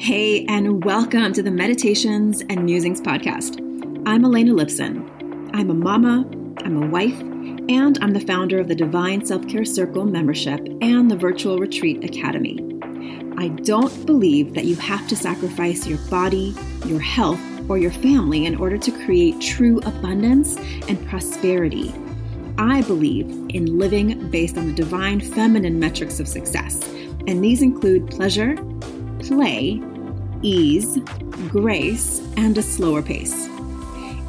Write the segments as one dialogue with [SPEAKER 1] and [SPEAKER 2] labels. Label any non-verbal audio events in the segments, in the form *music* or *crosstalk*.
[SPEAKER 1] Hey, and welcome to the Meditations and Musings podcast. I'm Elena Lipson. I'm a mama, I'm a wife, and I'm the founder of the Divine Self Care Circle membership and the Virtual Retreat Academy. I don't believe that you have to sacrifice your body, your health, or your family in order to create true abundance and prosperity. I believe in living based on the divine feminine metrics of success, and these include pleasure, play, ease, grace, and a slower pace.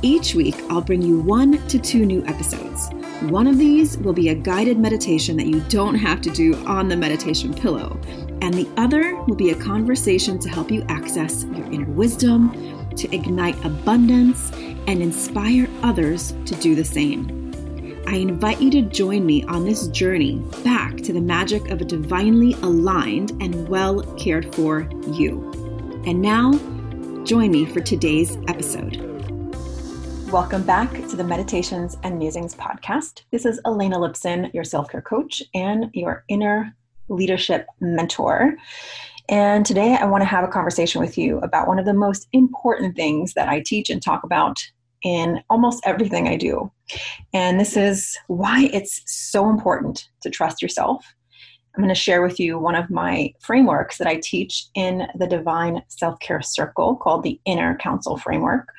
[SPEAKER 1] Each week, I'll bring you one to two new episodes. One of these will be a guided meditation that you don't have to do on the meditation pillow, and the other will be a conversation to help you access your inner wisdom, to ignite abundance, and inspire others to do the same. I invite you to join me on this journey back to the magic of a divinely aligned and well cared for you. And now, join me for today's episode. Welcome back to the Meditations and Musings podcast. This is Elena Lipson, your self care coach and your inner leadership mentor. And today I want to have a conversation with you about one of the most important things that I teach and talk about in almost everything I do. And this is why it's so important to trust yourself I'm going to share with you one of my frameworks that I teach in the Divine Self Care Circle called the Inner Council Framework.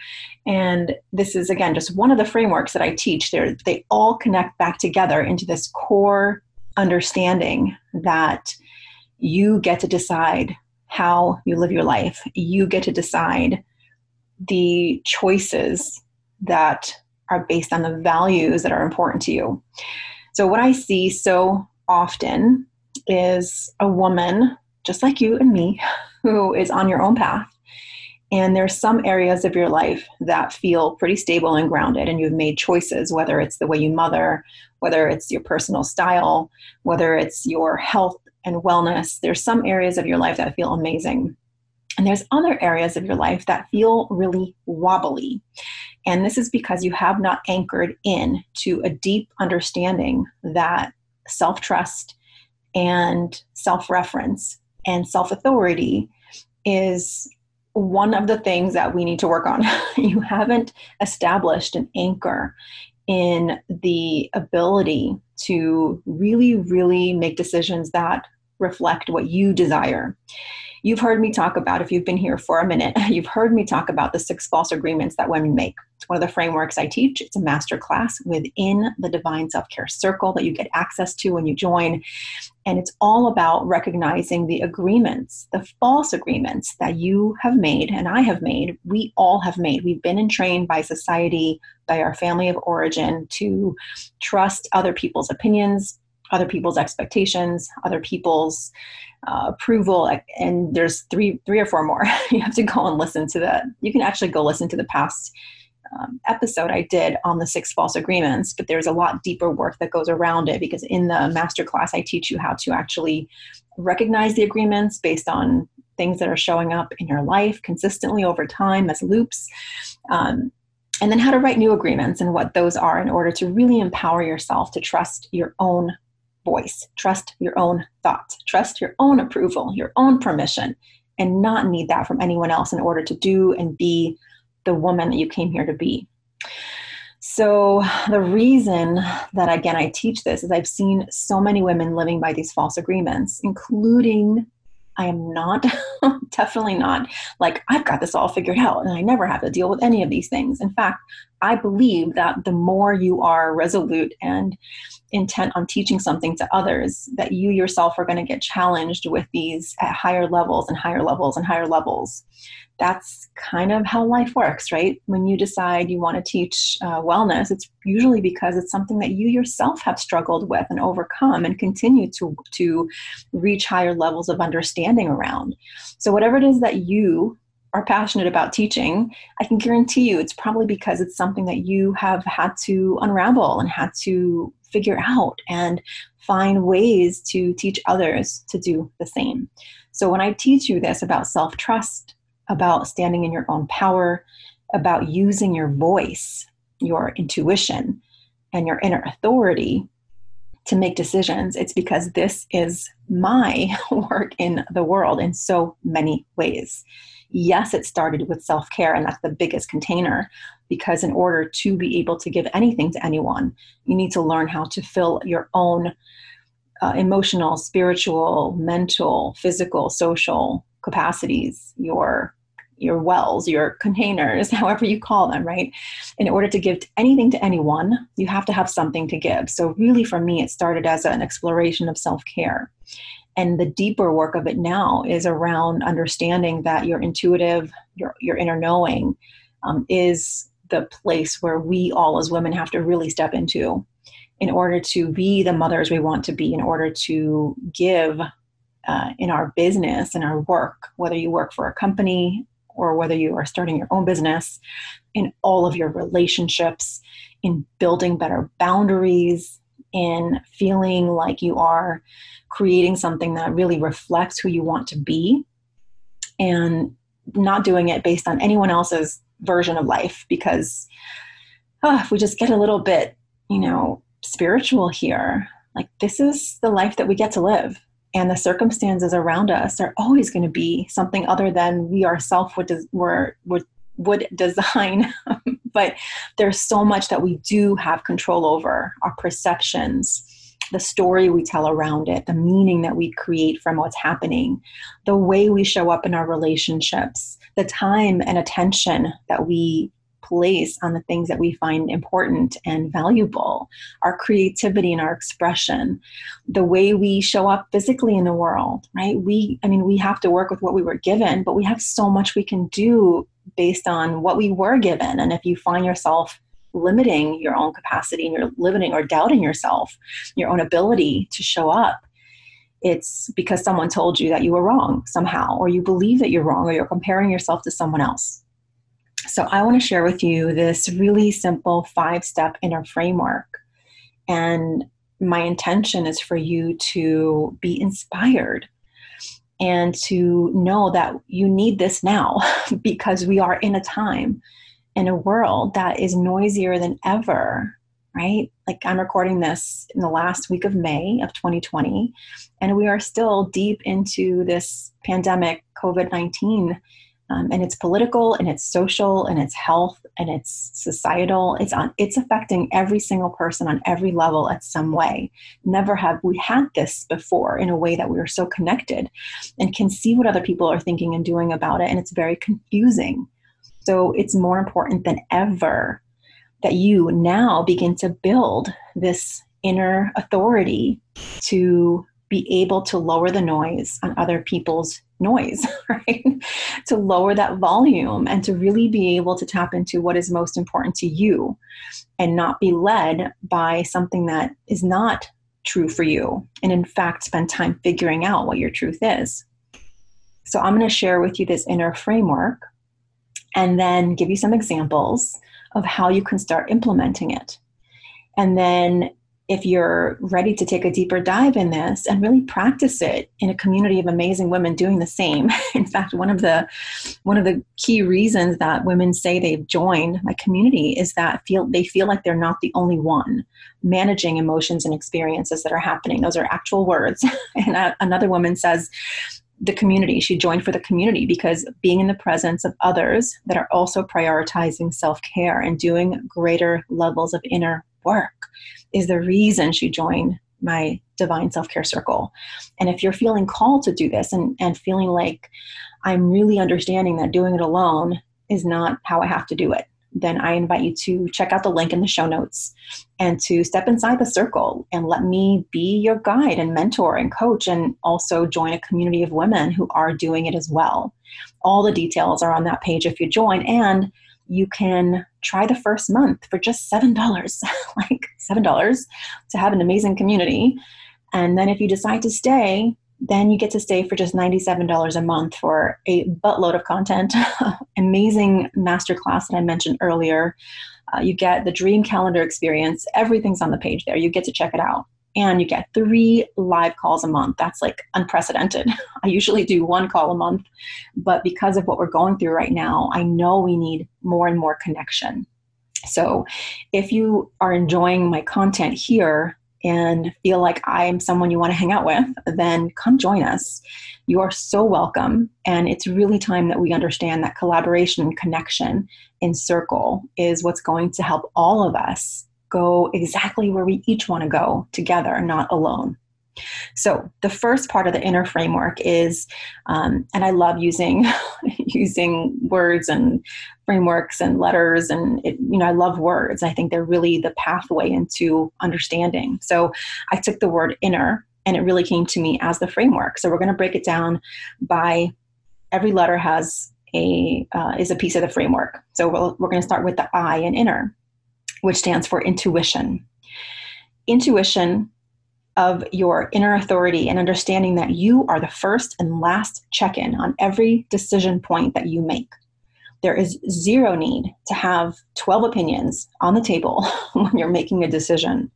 [SPEAKER 1] And this is, again, just one of the frameworks that I teach. They're, they all connect back together into this core understanding that you get to decide how you live your life. You get to decide the choices that are based on the values that are important to you. So, what I see so often is a woman just like you and me who is on your own path. And there's some areas of your life that feel pretty stable and grounded and you've made choices whether it's the way you mother whether it's your personal style whether it's your health and wellness. There's some areas of your life that feel amazing. And there's other areas of your life that feel really wobbly. And this is because you have not anchored in to a deep understanding that self-trust and self reference and self authority is one of the things that we need to work on. *laughs* you haven't established an anchor in the ability to really, really make decisions that reflect what you desire. You've heard me talk about, if you've been here for a minute, *laughs* you've heard me talk about the six false agreements that women make. It's one of the frameworks I teach. It's a master class within the Divine Self Care Circle that you get access to when you join. And it's all about recognizing the agreements, the false agreements that you have made and I have made, we all have made. We've been entrained by society, by our family of origin to trust other people's opinions, other people's expectations, other people's uh, approval, and there's three, three or four more. *laughs* you have to go and listen to that. You can actually go listen to the past um, episode I did on the six false agreements, but there's a lot deeper work that goes around it because in the masterclass I teach you how to actually recognize the agreements based on things that are showing up in your life consistently over time as loops. Um, and then how to write new agreements and what those are in order to really empower yourself to trust your own voice, trust your own thoughts, trust your own approval, your own permission, and not need that from anyone else in order to do and be the woman that you came here to be. So, the reason that again I teach this is I've seen so many women living by these false agreements, including I am not, *laughs* definitely not like I've got this all figured out and I never have to deal with any of these things. In fact, I believe that the more you are resolute and intent on teaching something to others, that you yourself are going to get challenged with these at higher levels and higher levels and higher levels. That's kind of how life works, right? When you decide you want to teach uh, wellness, it's usually because it's something that you yourself have struggled with and overcome and continue to, to reach higher levels of understanding around. So, whatever it is that you are passionate about teaching, I can guarantee you it's probably because it's something that you have had to unravel and had to figure out and find ways to teach others to do the same. So when I teach you this about self trust, about standing in your own power, about using your voice, your intuition, and your inner authority to make decisions. It's because this is my *laughs* work in the world in so many ways. Yes, it started with self care, and that's the biggest container because in order to be able to give anything to anyone, you need to learn how to fill your own uh, emotional, spiritual, mental, physical, social capacities, your your wells, your containers, *laughs* however you call them, right? In order to give anything to anyone, you have to have something to give. So, really, for me, it started as an exploration of self care. And the deeper work of it now is around understanding that your intuitive, your, your inner knowing um, is the place where we all as women have to really step into in order to be the mothers we want to be, in order to give uh, in our business and our work, whether you work for a company, or whether you are starting your own business, in all of your relationships, in building better boundaries, in feeling like you are creating something that really reflects who you want to be, and not doing it based on anyone else's version of life because oh, if we just get a little bit, you know, spiritual here, like this is the life that we get to live and the circumstances around us are always going to be something other than we ourselves would, des- would, would *laughs* design. but there's so much that we do have control over our perceptions, the story we tell around it, the meaning that we create from what's happening, the way we show up in our relationships, the time and attention that we place on the things that we find important and valuable, our creativity and our expression, the way we show up physically in the world, right? We, I mean, we have to work with what we were given, but we have so much we can do based on what we were given. And if you find yourself limiting your own capacity and you're limiting or doubting yourself, your own ability to show up, it's because someone told you that you were wrong somehow, or you believe that you're wrong, or you're comparing yourself to someone else. So, I want to share with you this really simple five step inner framework. And my intention is for you to be inspired and to know that you need this now *laughs* because we are in a time in a world that is noisier than ever right like i'm recording this in the last week of may of 2020 and we are still deep into this pandemic covid-19 um, and it's political and it's social and it's health and it's societal. It's on it's affecting every single person on every level at some way. Never have we had this before in a way that we are so connected and can see what other people are thinking and doing about it and it's very confusing. So it's more important than ever that you now begin to build this inner authority to be able to lower the noise on other people's noise, *laughs* right? to lower that volume and to really be able to tap into what is most important to you and not be led by something that is not true for you. And in fact, spend time figuring out what your truth is. So, I'm going to share with you this inner framework and then give you some examples of how you can start implementing it. And then if you're ready to take a deeper dive in this and really practice it in a community of amazing women doing the same *laughs* in fact one of the one of the key reasons that women say they've joined my community is that feel they feel like they're not the only one managing emotions and experiences that are happening those are actual words *laughs* and another woman says the community. She joined for the community because being in the presence of others that are also prioritizing self care and doing greater levels of inner work is the reason she joined my divine self-care circle. And if you're feeling called to do this and, and feeling like i'm really understanding that doing it alone is not how i have to do it then i invite you to check out the link in the show notes and to step inside the circle and let me be your guide and mentor and coach and also join a community of women who are doing it as well. All the details are on that page if you join and you can try the first month for just $7, *laughs* like $7 to have an amazing community. And then if you decide to stay, then you get to stay for just $97 a month for a buttload of content, *laughs* amazing masterclass that I mentioned earlier. Uh, you get the dream calendar experience. Everything's on the page there. You get to check it out and you get three live calls a month. That's like unprecedented. *laughs* I usually do one call a month, but because of what we're going through right now, I know we need more and more connection. So if you are enjoying my content here, and feel like I am someone you want to hang out with, then come join us. You are so welcome. And it's really time that we understand that collaboration and connection in circle is what's going to help all of us go exactly where we each want to go together, not alone. So the first part of the inner framework is, um, and I love using *laughs* using words and frameworks and letters, and it, you know I love words. I think they're really the pathway into understanding. So I took the word inner, and it really came to me as the framework. So we're going to break it down by every letter has a uh, is a piece of the framework. So we'll, we're going to start with the I and inner, which stands for intuition. Intuition of your inner authority and understanding that you are the first and last check in on every decision point that you make. There is zero need to have 12 opinions on the table *laughs* when you're making a decision.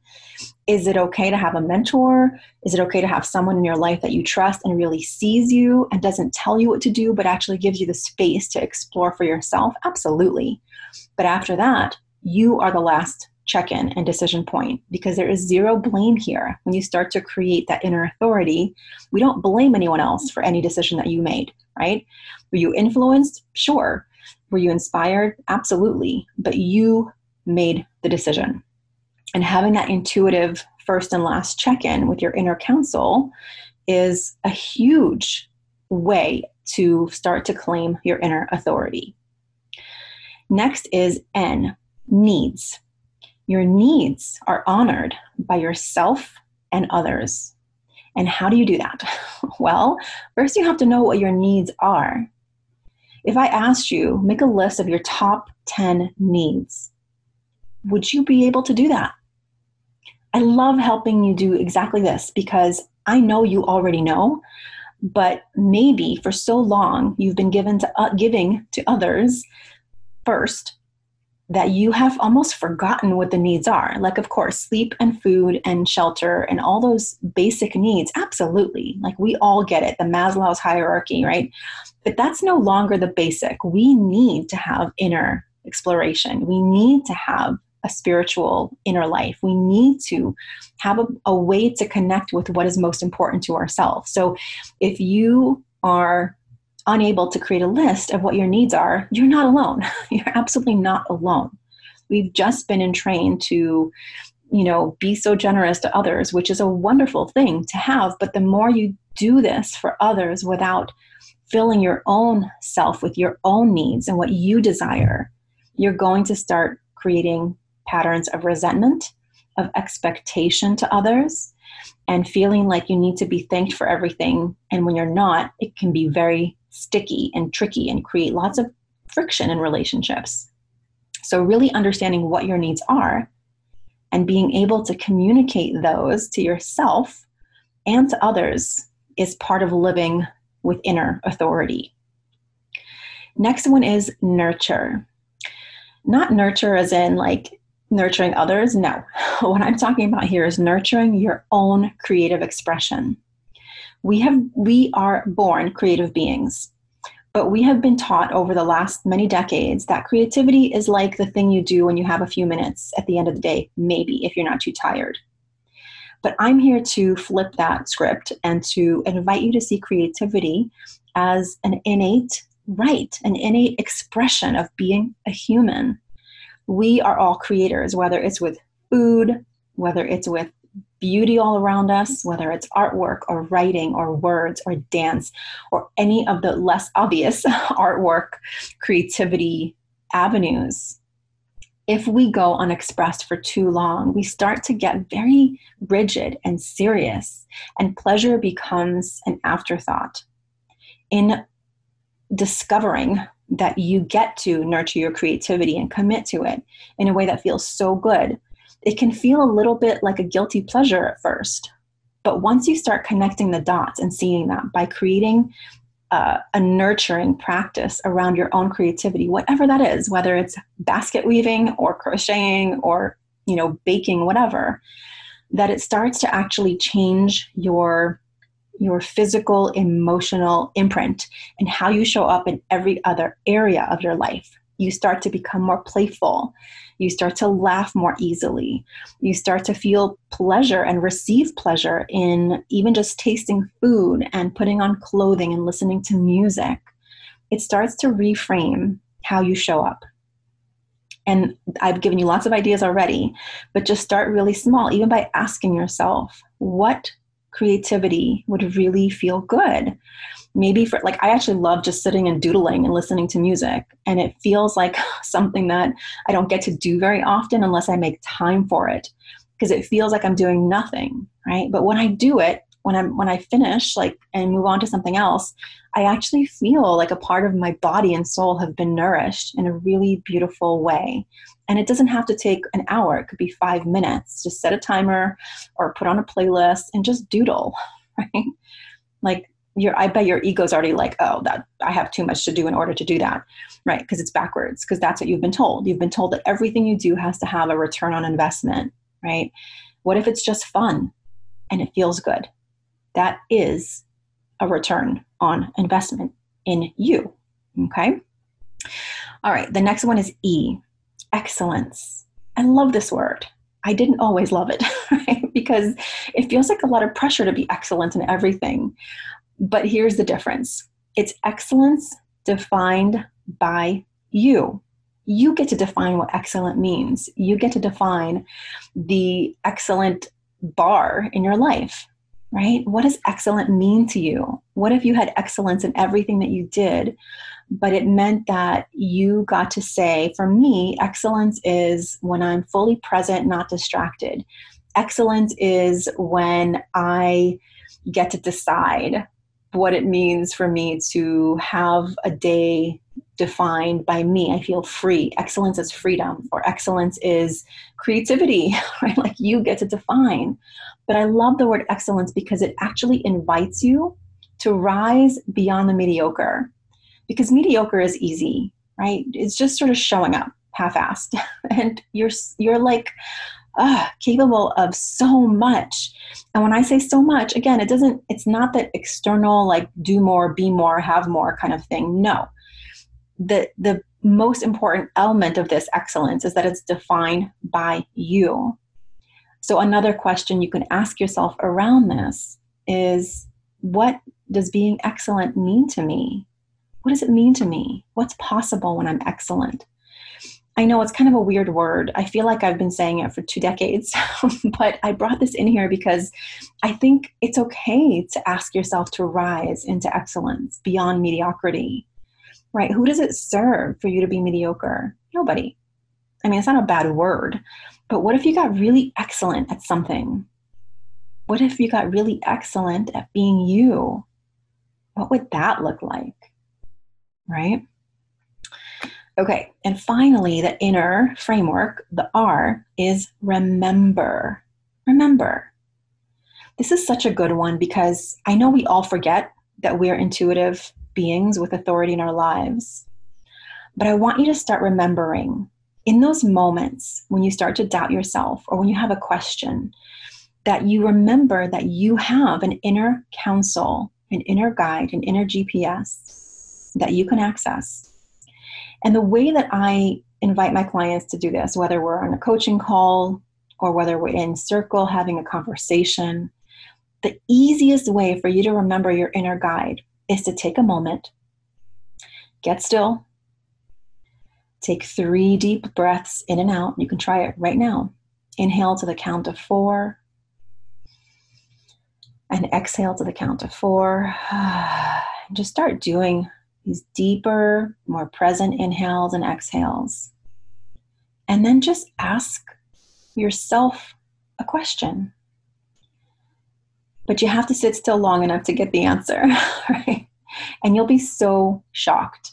[SPEAKER 1] Is it okay to have a mentor? Is it okay to have someone in your life that you trust and really sees you and doesn't tell you what to do, but actually gives you the space to explore for yourself? Absolutely. But after that, you are the last check in and decision point because there is zero blame here. When you start to create that inner authority, we don't blame anyone else for any decision that you made, right? Were you influenced? Sure. Were you inspired? Absolutely. But you made the decision. And having that intuitive first and last check in with your inner counsel is a huge way to start to claim your inner authority. Next is N, needs your needs are honored by yourself and others. And how do you do that? *laughs* Well, first you have to know what your needs are. If I asked you, make a list of your top 10 needs, would you be able to do that? I love helping you do exactly this because I know you already know, but maybe for so long you've been given to uh, giving to others first that you have almost forgotten what the needs are. Like, of course, sleep and food and shelter and all those basic needs. Absolutely. Like, we all get it, the Maslow's hierarchy, right? But that's no longer the basic. We need to have inner exploration. We need to have a spiritual inner life. We need to have a, a way to connect with what is most important to ourselves. So, if you are unable to create a list of what your needs are, you're not alone. *laughs* you're absolutely not alone. We've just been entrained to, you know, be so generous to others, which is a wonderful thing to have. But the more you do this for others without filling your own self with your own needs and what you desire, you're going to start creating patterns of resentment, of expectation to others, and feeling like you need to be thanked for everything. And when you're not, it can be very sticky and tricky and create lots of friction in relationships. So, really understanding what your needs are and being able to communicate those to yourself and to others is part of living with inner authority. Next one is nurture. Not nurture as in like nurturing others. No. *laughs* What I'm talking about here is nurturing your own creative expression we have we are born creative beings but we have been taught over the last many decades that creativity is like the thing you do when you have a few minutes at the end of the day maybe if you're not too tired. But i'm here to flip that script and to invite you to see creativity as an innate right an innate expression of being a human. We are all creators whether it's with food whether it's with beauty all around us, whether it's artwork or writing or words or dance or any of the less obvious *laughs* artwork, creativity avenues. If we go unexpressed for too long, we start to get very rigid and serious, and pleasure becomes an afterthought. In discovering that you get to nurture your creativity and commit to it in a way that feels so good, it can feel a little bit like a guilty pleasure at first. But once you start connecting the dots and seeing that by creating uh, a nurturing practice around your own creativity, whatever that is, whether it's basket weaving or crocheting or you know baking, whatever, that it starts to actually change your your physical, emotional imprint and how you show up in every other area of your life You start to become more playful. You start to laugh more easily. You start to feel pleasure and receive pleasure in even just tasting food and putting on clothing and listening to music. It starts to reframe how you show up. And I've given you lots of ideas already, but just start really small, even by asking yourself, what creativity would really feel good? Maybe for like, I actually love just sitting and doodling and listening to music. And it feels like *laughs* something that I don't get to do very often unless I make time for it because it feels like I'm doing nothing, right? But when I do it, when I'm when I finish like and move on to something else, I actually feel like a part of my body and soul have been nourished in a really beautiful way. And it doesn't have to take an hour, it could be five minutes. Just set a timer or put on a playlist and just doodle, *laughs* right? Like your I bet your ego's already like, oh, that I have too much to do in order to do that. Right? Because it's backwards, because that's what you've been told. You've been told that everything you do has to have a return on investment, right? What if it's just fun and it feels good? that is a return on investment in you. Okay. All right. The next one is E, excellence. I love this word. I didn't always love it *laughs* right? because it feels like a lot of pressure to be excellent in everything. But here's the difference it's excellence defined by you. You get to define what excellent means. You get to define the excellent bar in your life right? What does excellent mean to you? What if you had excellence in everything that you did, but it meant that you got to say, for me, excellence is when I'm fully present, not distracted. Excellence is when I get to decide what it means for me to have a day defined by me. I feel free. Excellence is freedom, or excellence is creativity, *laughs* right? Like you get to define. But I love the word excellence because it actually invites you to rise beyond the mediocre. Because mediocre is easy, right? It's just sort of showing up half-assed. *laughs* and you're you're like uh, capable of so much. And when I say so much, again, it doesn't, it's not that external, like do more, be more, have more kind of thing. No. The, the most important element of this excellence is that it's defined by you. So, another question you can ask yourself around this is what does being excellent mean to me? What does it mean to me? What's possible when I'm excellent? I know it's kind of a weird word. I feel like I've been saying it for two decades, *laughs* but I brought this in here because I think it's okay to ask yourself to rise into excellence beyond mediocrity, right? Who does it serve for you to be mediocre? Nobody. I mean, it's not a bad word, but what if you got really excellent at something? What if you got really excellent at being you? What would that look like? Right? Okay, and finally, the inner framework, the R, is remember. Remember. This is such a good one because I know we all forget that we're intuitive beings with authority in our lives. But I want you to start remembering in those moments when you start to doubt yourself or when you have a question, that you remember that you have an inner counsel, an inner guide, an inner GPS that you can access and the way that I invite my clients to do this, whether we're on a coaching call or whether we're in circle having a conversation, the easiest way for you to remember your inner guide is to take a moment, get still, take three deep breaths in and out. You can try it right now. Inhale to the count of four, and exhale to the count of four. *sighs* And Just start doing these deeper, more present inhales and exhales. And then just ask yourself a question. But you have to sit still long enough to get the answer, *laughs* right? And you'll be so shocked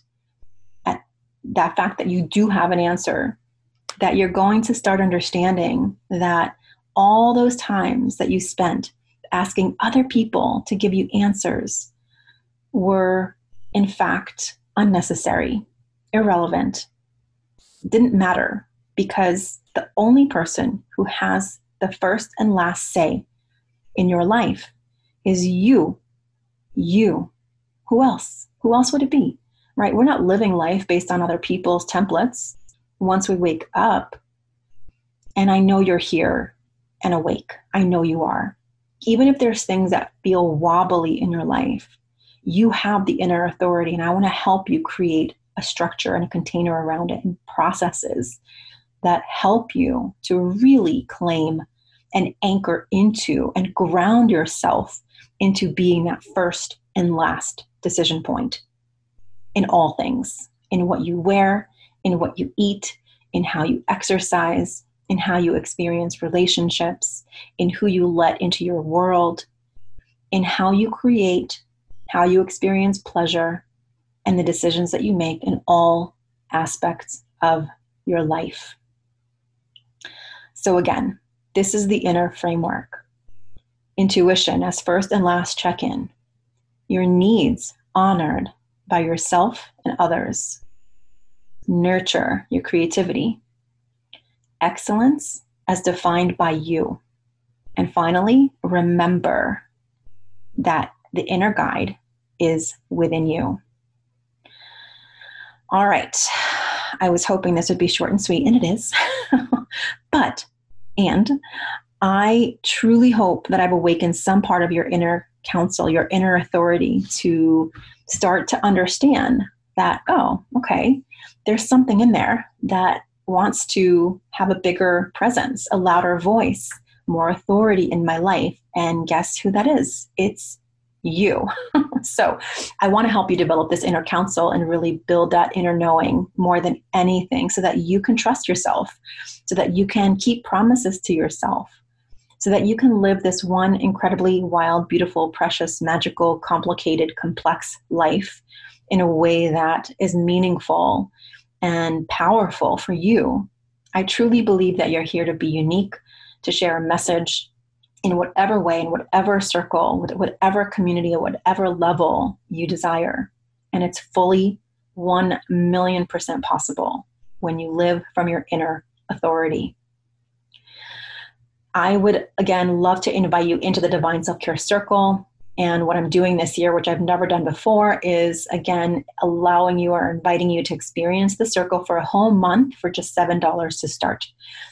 [SPEAKER 1] at that fact that you do have an answer, that you're going to start understanding that all those times that you spent asking other people to give you answers were in fact unnecessary, irrelevant, didn't matter because the only person who has the first and last say in your life is you. You. Who else? Who else would it be? right? We're not living life based on other people's templates. Once we wake up, and I know you're here and awake, I know you are. Even if there's things that feel wobbly in your life, you have the inner authority, and I want to help you create a structure and a container around it and processes that help you to really claim and anchor into and ground yourself into being that first and last decision point in all things in what you wear, in what you eat, in how you exercise, in how you experience relationships, in who you let into your world, in how you create, how you experience pleasure, and the decisions that you make in all aspects of your life. So, again, this is the inner framework. Intuition as first and last check in. Your needs honored by yourself and others. Nurture your creativity. Excellence as defined by you. And finally, remember that the inner guide is within you. All right. I was hoping this would be short and sweet, and it is. *laughs* but, and I truly hope that I've awakened some part of your inner counsel, your inner authority to start to understand that, oh, okay, there's something in there that wants to have a bigger presence, a louder voice, more authority in my life. And guess who that is? It's you. *laughs* so I want to help you develop this inner counsel and really build that inner knowing more than anything so that you can trust yourself, so that you can keep promises to yourself, so that you can live this one incredibly wild, beautiful, precious, magical, complicated, complex life in a way that is meaningful and powerful for you. I truly believe that you're here to be unique, to share a message in whatever way, in whatever circle, with whatever community, at whatever level you desire. And it's fully 1 million percent possible when you live from your inner authority. I would again love to invite you into the Divine Self Care Circle. And what I'm doing this year, which I've never done before, is again allowing you or inviting you to experience the circle for a whole month for just $7 to start.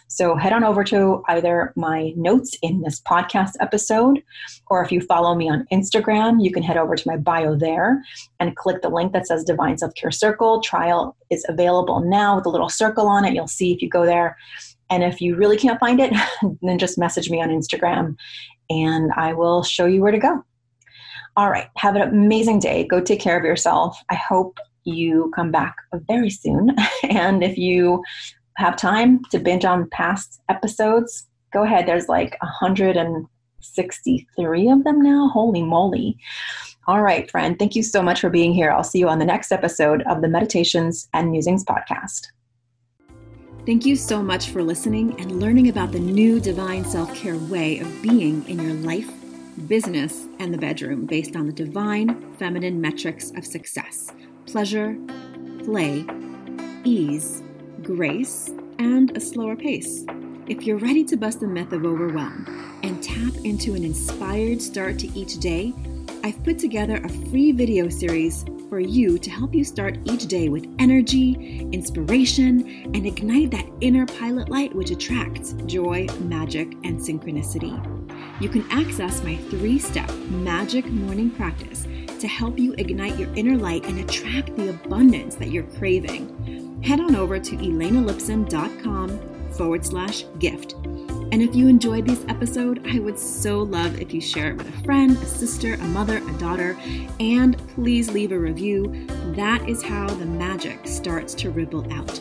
[SPEAKER 1] So head on over to either my notes in this podcast episode, or if you follow me on Instagram, you can head over to my bio there and click the link that says Divine Self Care Circle. Trial is available now with a little circle on it. You'll see if you go there. And if you really can't find it, *laughs* then just message me on Instagram and I will show you where to go. All right, have an amazing day. Go take care of yourself. I hope you come back very soon. *laughs* And if you have time to binge on past episodes, go ahead. There's like 163 of them now. Holy moly. All right, friend. Thank you so much for being here. I'll see you on the next episode of the Meditations and Musings podcast. Thank you so much for listening and learning about the new divine self care way of being in your life business, and the bedroom based on the divine feminine metrics of success pleasure, play, ease, grace, and a slower pace. If you're ready to bust the myth of overwhelm and tap into an inspired start to each day, I've put together a free video series for you to help you start each day with energy, inspiration, and ignite that inner pilot light which attracts joy, magic, and synchronicity you can access my three step magic morning practice to help you ignite your inner light and attract the abundance that you're craving. Head on over to elenalipson.com forward slash gift. And if you enjoyed this episode, I would so love if you share it with a friend, a sister, a mother, a daughter, and please leave a review. That is how the magic starts to ripple out.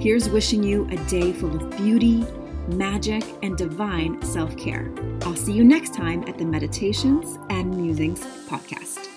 [SPEAKER 1] Here's wishing you a day full of beauty magic, and divine self care. I'll see you next time at the Meditations and Musings podcast.